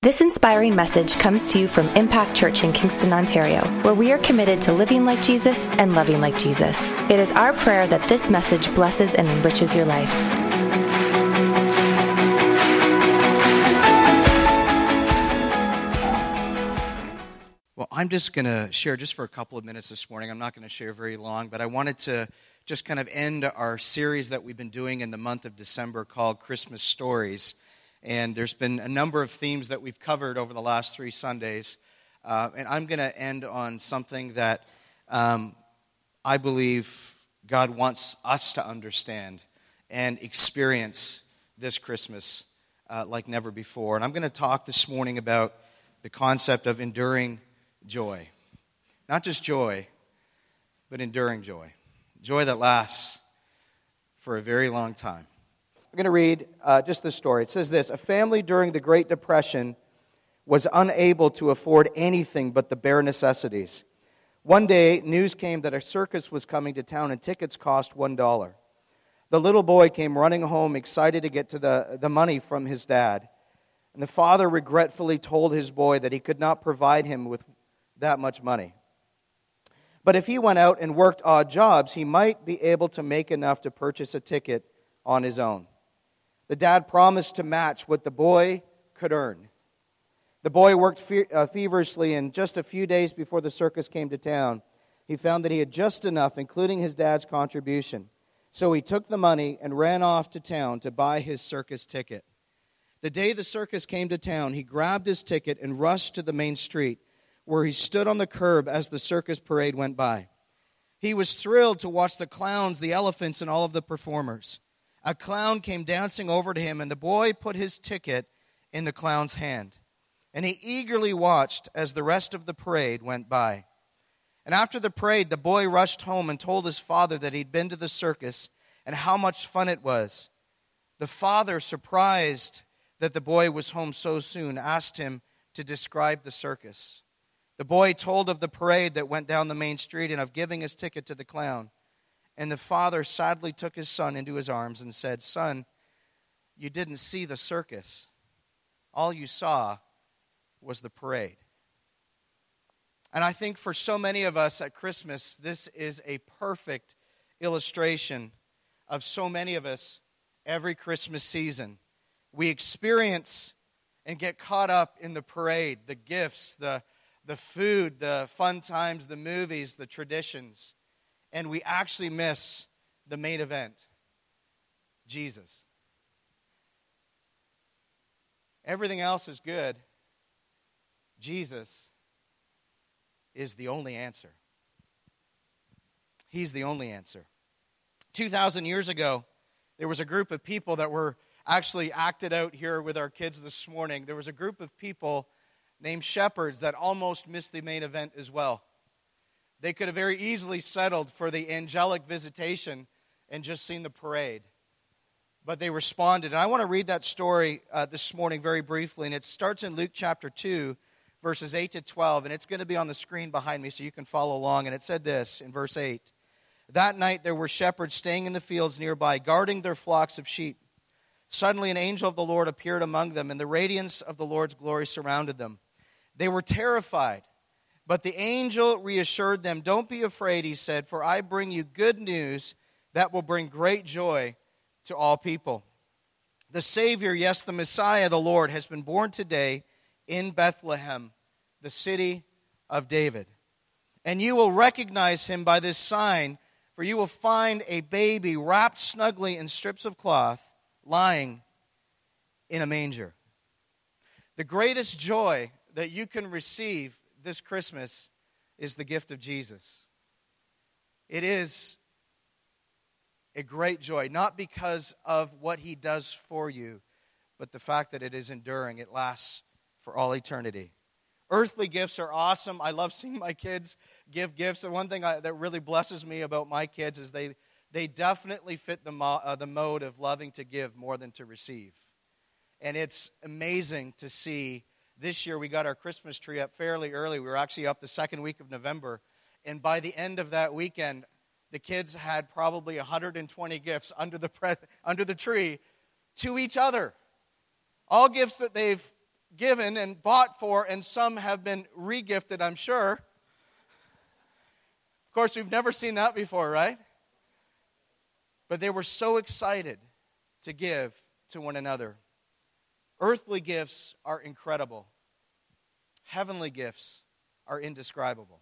This inspiring message comes to you from Impact Church in Kingston, Ontario, where we are committed to living like Jesus and loving like Jesus. It is our prayer that this message blesses and enriches your life. Well, I'm just going to share just for a couple of minutes this morning. I'm not going to share very long, but I wanted to just kind of end our series that we've been doing in the month of December called Christmas Stories. And there's been a number of themes that we've covered over the last three Sundays. Uh, and I'm going to end on something that um, I believe God wants us to understand and experience this Christmas uh, like never before. And I'm going to talk this morning about the concept of enduring joy. Not just joy, but enduring joy. Joy that lasts for a very long time. I'm going to read uh, just the story. It says this A family during the Great Depression was unable to afford anything but the bare necessities. One day, news came that a circus was coming to town and tickets cost $1. The little boy came running home, excited to get to the, the money from his dad. And the father regretfully told his boy that he could not provide him with that much money. But if he went out and worked odd jobs, he might be able to make enough to purchase a ticket on his own. The dad promised to match what the boy could earn. The boy worked fe- uh, feverishly, and just a few days before the circus came to town, he found that he had just enough, including his dad's contribution. So he took the money and ran off to town to buy his circus ticket. The day the circus came to town, he grabbed his ticket and rushed to the main street, where he stood on the curb as the circus parade went by. He was thrilled to watch the clowns, the elephants, and all of the performers a clown came dancing over to him, and the boy put his ticket in the clown's hand. And he eagerly watched as the rest of the parade went by. And after the parade, the boy rushed home and told his father that he'd been to the circus and how much fun it was. The father, surprised that the boy was home so soon, asked him to describe the circus. The boy told of the parade that went down the main street and of giving his ticket to the clown. And the father sadly took his son into his arms and said, Son, you didn't see the circus. All you saw was the parade. And I think for so many of us at Christmas, this is a perfect illustration of so many of us every Christmas season. We experience and get caught up in the parade, the gifts, the, the food, the fun times, the movies, the traditions and we actually miss the main event Jesus. Everything else is good. Jesus is the only answer. He's the only answer. 2,000 years ago, there was a group of people that were actually acted out here with our kids this morning. There was a group of people named shepherds that almost missed the main event as well. They could have very easily settled for the angelic visitation and just seen the parade. But they responded. And I want to read that story uh, this morning very briefly. And it starts in Luke chapter 2, verses 8 to 12. And it's going to be on the screen behind me so you can follow along. And it said this in verse 8 That night there were shepherds staying in the fields nearby, guarding their flocks of sheep. Suddenly an angel of the Lord appeared among them, and the radiance of the Lord's glory surrounded them. They were terrified. But the angel reassured them, Don't be afraid, he said, for I bring you good news that will bring great joy to all people. The Savior, yes, the Messiah, the Lord, has been born today in Bethlehem, the city of David. And you will recognize him by this sign, for you will find a baby wrapped snugly in strips of cloth, lying in a manger. The greatest joy that you can receive this Christmas is the gift of Jesus. It is a great joy, not because of what he does for you, but the fact that it is enduring. It lasts for all eternity. Earthly gifts are awesome. I love seeing my kids give gifts. And one thing I, that really blesses me about my kids is they, they definitely fit the, mo- uh, the mode of loving to give more than to receive. And it's amazing to see this year we got our Christmas tree up fairly early. We were actually up the second week of November. And by the end of that weekend, the kids had probably 120 gifts under the, pre- under the tree to each other. All gifts that they've given and bought for, and some have been regifted, I'm sure. Of course, we've never seen that before, right? But they were so excited to give to one another. Earthly gifts are incredible, heavenly gifts are indescribable.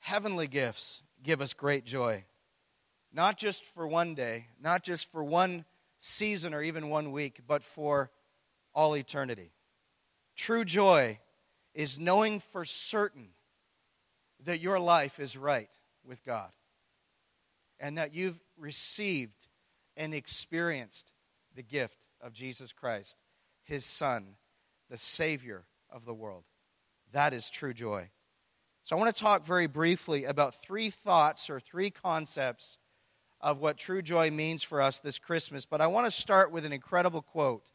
Heavenly gifts give us great joy, not just for one day, not just for one season or even one week, but for all eternity. True joy is knowing for certain that your life is right with God and that you've received and experienced the gift of Jesus Christ, his Son, the Savior of the world. That is true joy. So, I want to talk very briefly about three thoughts or three concepts of what true joy means for us this Christmas. But I want to start with an incredible quote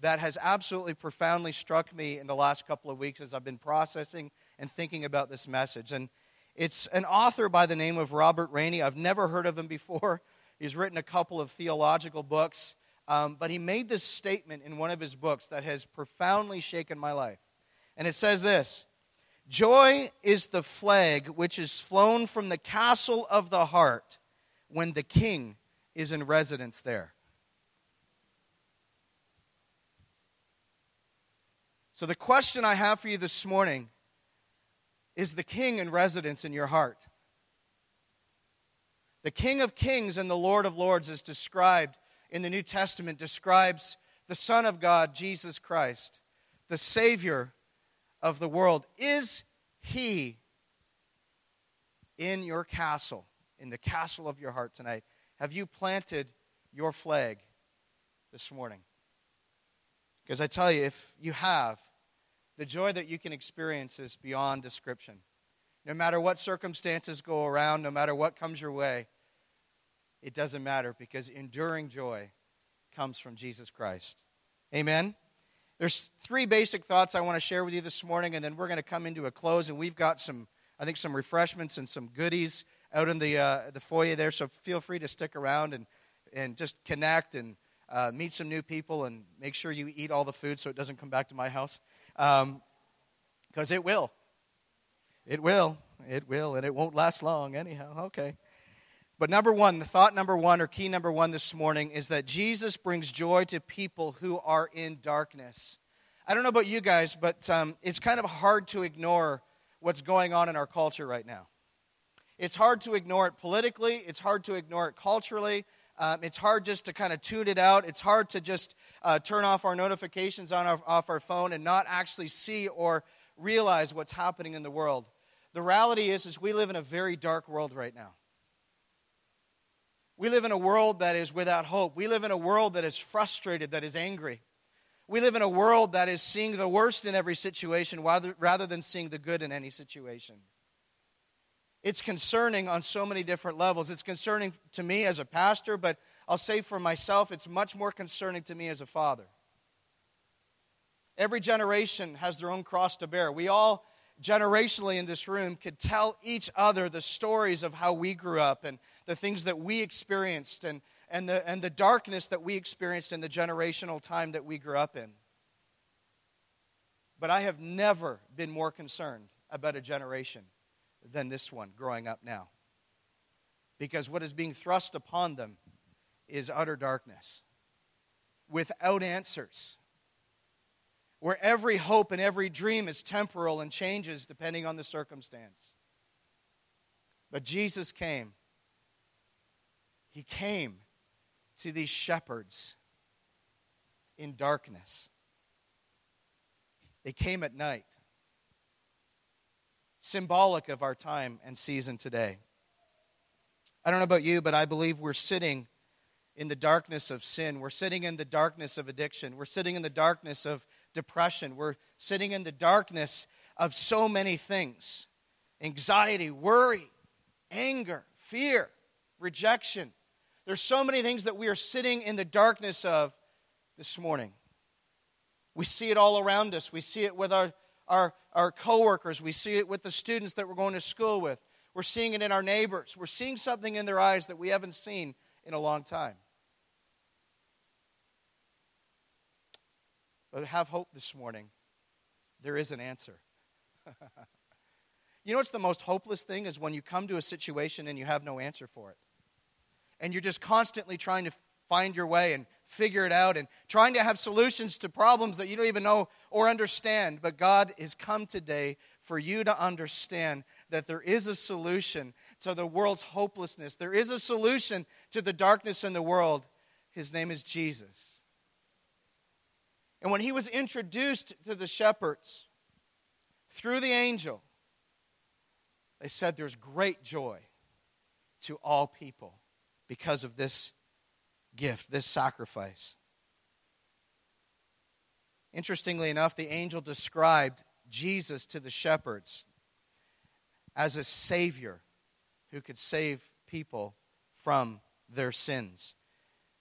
that has absolutely profoundly struck me in the last couple of weeks as I've been processing and thinking about this message. And it's an author by the name of Robert Rainey. I've never heard of him before. He's written a couple of theological books, um, but he made this statement in one of his books that has profoundly shaken my life. And it says this Joy is the flag which is flown from the castle of the heart when the king is in residence there. So, the question I have for you this morning is the king in residence in your heart? The King of Kings and the Lord of Lords is described in the New Testament, describes the Son of God, Jesus Christ, the Savior of the world. Is He in your castle, in the castle of your heart tonight? Have you planted your flag this morning? Because I tell you, if you have, the joy that you can experience is beyond description. No matter what circumstances go around, no matter what comes your way, it doesn't matter because enduring joy comes from Jesus Christ. Amen. There's three basic thoughts I want to share with you this morning, and then we're going to come into a close. And we've got some, I think, some refreshments and some goodies out in the uh, the foyer there. So feel free to stick around and and just connect and uh, meet some new people and make sure you eat all the food so it doesn't come back to my house because um, it will. It will. It will, and it won't last long, anyhow. Okay. But number one, the thought number one, or key number one this morning, is that Jesus brings joy to people who are in darkness. I don't know about you guys, but um, it's kind of hard to ignore what's going on in our culture right now. It's hard to ignore it politically, it's hard to ignore it culturally, um, it's hard just to kind of tune it out. It's hard to just uh, turn off our notifications on our, off our phone and not actually see or realize what's happening in the world. The reality is, is we live in a very dark world right now. We live in a world that is without hope. We live in a world that is frustrated, that is angry. We live in a world that is seeing the worst in every situation rather, than seeing the good in any situation. It's concerning on so many different levels. It's concerning to me as a pastor, but I'll say for myself, it's much more concerning to me as a father. Every generation has their own cross to bear. We all, generationally in this room, could tell each other the stories of how we grew up and the things that we experienced and, and, the, and the darkness that we experienced in the generational time that we grew up in. But I have never been more concerned about a generation than this one growing up now. Because what is being thrust upon them is utter darkness without answers, where every hope and every dream is temporal and changes depending on the circumstance. But Jesus came. He came to these shepherds in darkness. They came at night symbolic of our time and season today. I don't know about you, but I believe we're sitting in the darkness of sin. We're sitting in the darkness of addiction. We're sitting in the darkness of depression. We're sitting in the darkness of so many things anxiety, worry, anger, fear, rejection. There's so many things that we are sitting in the darkness of this morning. We see it all around us. We see it with our our, our coworkers. We see it with the students that we're going to school with. We're seeing it in our neighbors. We're seeing something in their eyes that we haven't seen in a long time. But have hope this morning. There is an answer. you know what's the most hopeless thing is when you come to a situation and you have no answer for it. And you're just constantly trying to find your way and figure it out and trying to have solutions to problems that you don't even know or understand. But God has come today for you to understand that there is a solution to the world's hopelessness. There is a solution to the darkness in the world. His name is Jesus. And when he was introduced to the shepherds through the angel, they said there's great joy to all people because of this gift, this sacrifice. Interestingly enough, the angel described Jesus to the shepherds as a savior who could save people from their sins.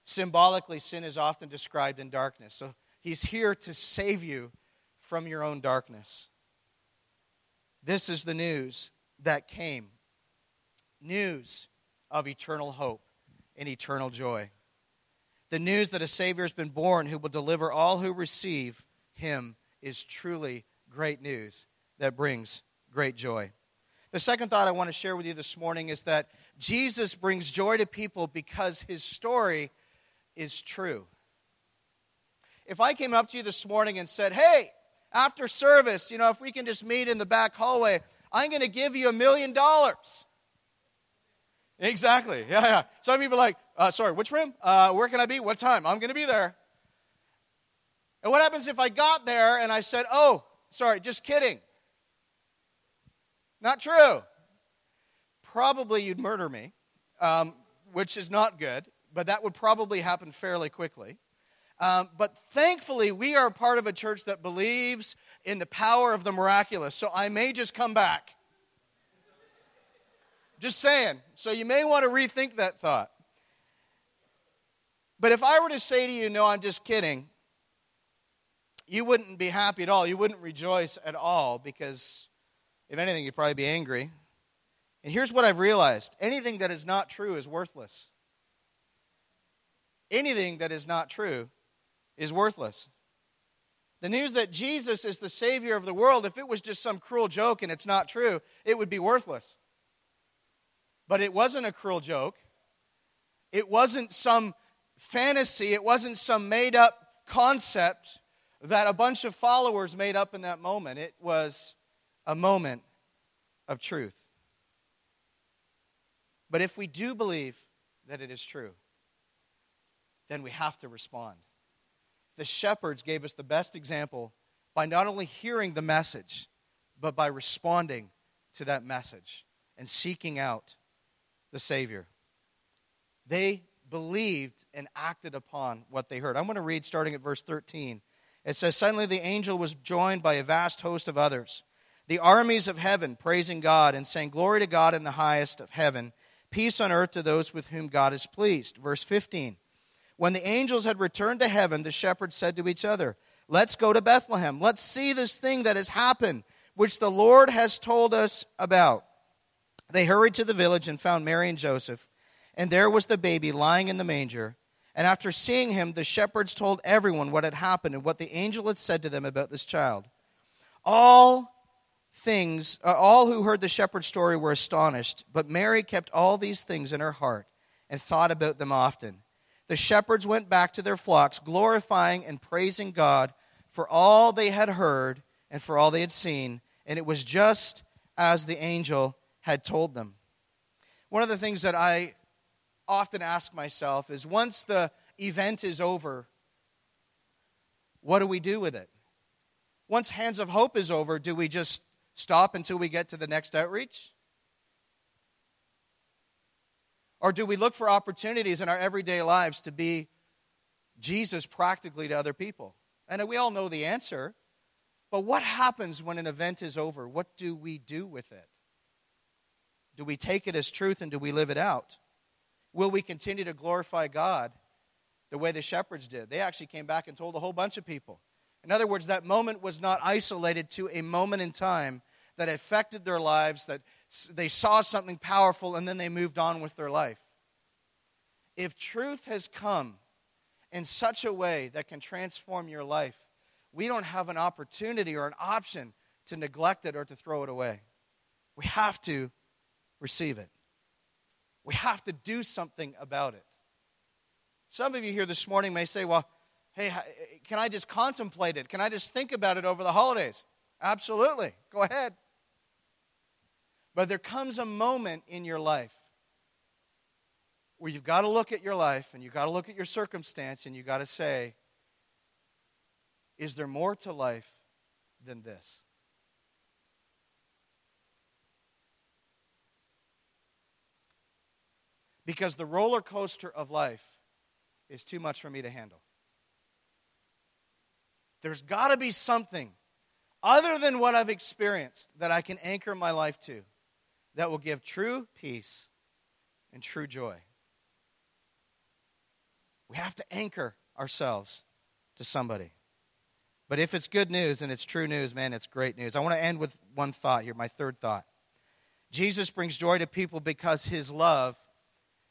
Symbolically, sin is often described in darkness. So he's here to save you from your own darkness. This is the news that came news of eternal hope and eternal joy. The news that a Savior has been born who will deliver all who receive him is truly great news that brings great joy. The second thought I want to share with you this morning is that Jesus brings joy to people because his story is true. If I came up to you this morning and said, Hey, after service, you know, if we can just meet in the back hallway, I'm going to give you a million dollars. Exactly. Yeah, yeah. Some people like, uh, sorry, which room? Uh, where can I be? What time? I'm going to be there. And what happens if I got there and I said, oh, sorry, just kidding? Not true. Probably you'd murder me, um, which is not good, but that would probably happen fairly quickly. Um, but thankfully, we are part of a church that believes in the power of the miraculous, so I may just come back. Just saying. So you may want to rethink that thought. But if I were to say to you, no, I'm just kidding, you wouldn't be happy at all. You wouldn't rejoice at all because, if anything, you'd probably be angry. And here's what I've realized anything that is not true is worthless. Anything that is not true is worthless. The news that Jesus is the Savior of the world, if it was just some cruel joke and it's not true, it would be worthless. But it wasn't a cruel joke. It wasn't some fantasy. It wasn't some made up concept that a bunch of followers made up in that moment. It was a moment of truth. But if we do believe that it is true, then we have to respond. The shepherds gave us the best example by not only hearing the message, but by responding to that message and seeking out the Savior. They believed and acted upon what they heard. I'm going to read starting at verse 13. It says, Suddenly the angel was joined by a vast host of others, the armies of heaven, praising God and saying, Glory to God in the highest of heaven, peace on earth to those with whom God is pleased. Verse 15. When the angels had returned to heaven, the shepherds said to each other, Let's go to Bethlehem. Let's see this thing that has happened, which the Lord has told us about. They hurried to the village and found Mary and Joseph, and there was the baby lying in the manger. And after seeing him, the shepherds told everyone what had happened and what the angel had said to them about this child. All things, uh, all who heard the shepherd's story were astonished, but Mary kept all these things in her heart and thought about them often. The shepherds went back to their flocks, glorifying and praising God for all they had heard and for all they had seen, and it was just as the angel had told them. One of the things that I often ask myself is once the event is over, what do we do with it? Once Hands of Hope is over, do we just stop until we get to the next outreach? Or do we look for opportunities in our everyday lives to be Jesus practically to other people? And we all know the answer. But what happens when an event is over? What do we do with it? Do we take it as truth and do we live it out? Will we continue to glorify God the way the shepherds did? They actually came back and told a whole bunch of people. In other words, that moment was not isolated to a moment in time that affected their lives, that they saw something powerful, and then they moved on with their life. If truth has come in such a way that can transform your life, we don't have an opportunity or an option to neglect it or to throw it away. We have to receive it. We have to do something about it. Some of you here this morning may say, well, hey, can I just contemplate it? Can I just think about it over the holidays? Absolutely. Go ahead. But there comes a moment in your life where you've got to look at your life and you've got to look at your circumstance and you've got to say, is there more to life than this? Because the roller coaster of life is too much for me to handle. There's got to be something other than what I've experienced that I can anchor my life to that will give true peace and true joy. We have to anchor ourselves to somebody. But if it's good news and it's true news, man, it's great news. I want to end with one thought here, my third thought. Jesus brings joy to people because his love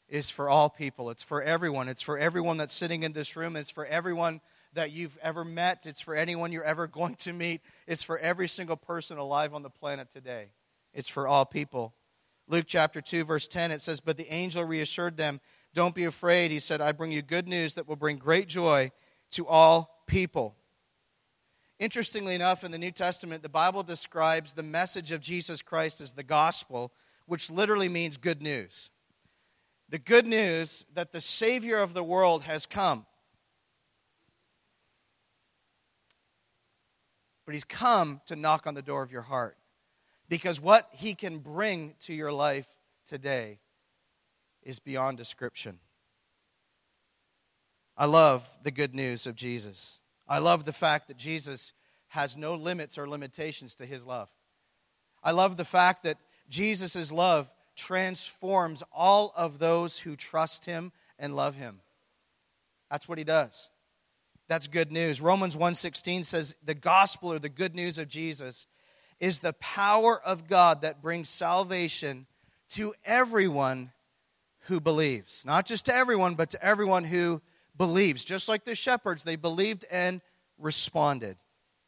is for all people. It's for everyone. It's for everyone that's sitting in this room. It's for everyone that you've ever met. It's for anyone you're ever going to meet. It's for every single person alive on the planet today. It's for all people. Luke chapter 2, verse 10, it says, But the angel reassured them, Don't be afraid. He said, I bring you good news that will bring great joy to all people. Interestingly enough, in the New Testament, the Bible describes the message of Jesus Christ as the gospel, which literally means good news. The good news that the Savior of the world has come. But he's come to knock on the door of your heart. Because what he can bring to your life today is beyond description. I love the good news of Jesus. I love the fact that Jesus has no limits or limitations to his love. I love the fact that Jesus' love transforms all of those who trust him and love him. That's what he does. That's good news. Romans 1:16 says the gospel or the good news of Jesus is the power of God that brings salvation to everyone who believes. Not just to everyone, but to everyone who believes. Just like the shepherds, they believed and responded.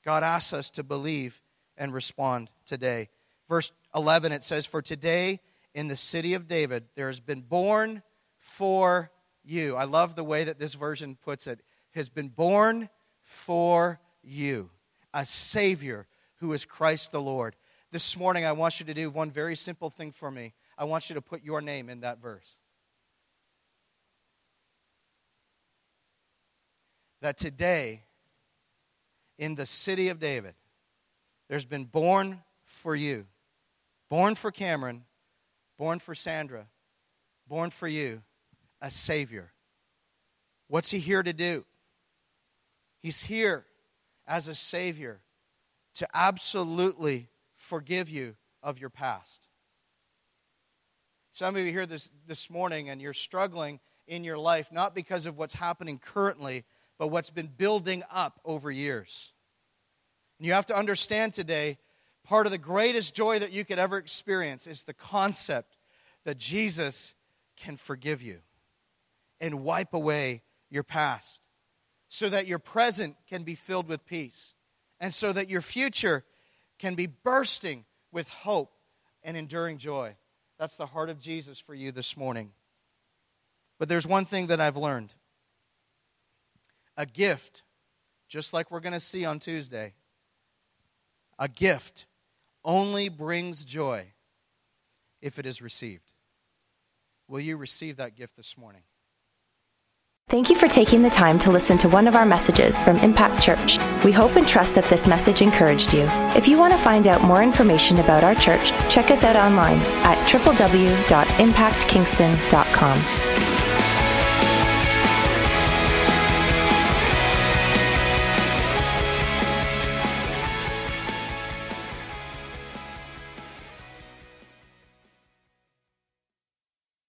God asks us to believe and respond today. Verse 11 it says, For today in the city of David there has been born for you. I love the way that this version puts it. Has been born for you a Savior who is Christ the Lord. This morning, I want you to do one very simple thing for me. I want you to put your name in that verse. that today, in the city of David, there's been born for you, born for Cameron, born for Sandra, born for you, a Savior. What's He here to do? He's here as a Savior to absolutely forgive you of your past. Some of you here this, this morning and you're struggling in your life, not because of what's happening currently, but what's been building up over years. And you have to understand today part of the greatest joy that you could ever experience is the concept that Jesus can forgive you and wipe away your past so that your present can be filled with peace and so that your future can be bursting with hope and enduring joy. That's the heart of Jesus for you this morning. But there's one thing that I've learned a gift, just like we're going to see on Tuesday, a gift only brings joy if it is received. Will you receive that gift this morning? Thank you for taking the time to listen to one of our messages from Impact Church. We hope and trust that this message encouraged you. If you want to find out more information about our church, check us out online at www.impactkingston.com.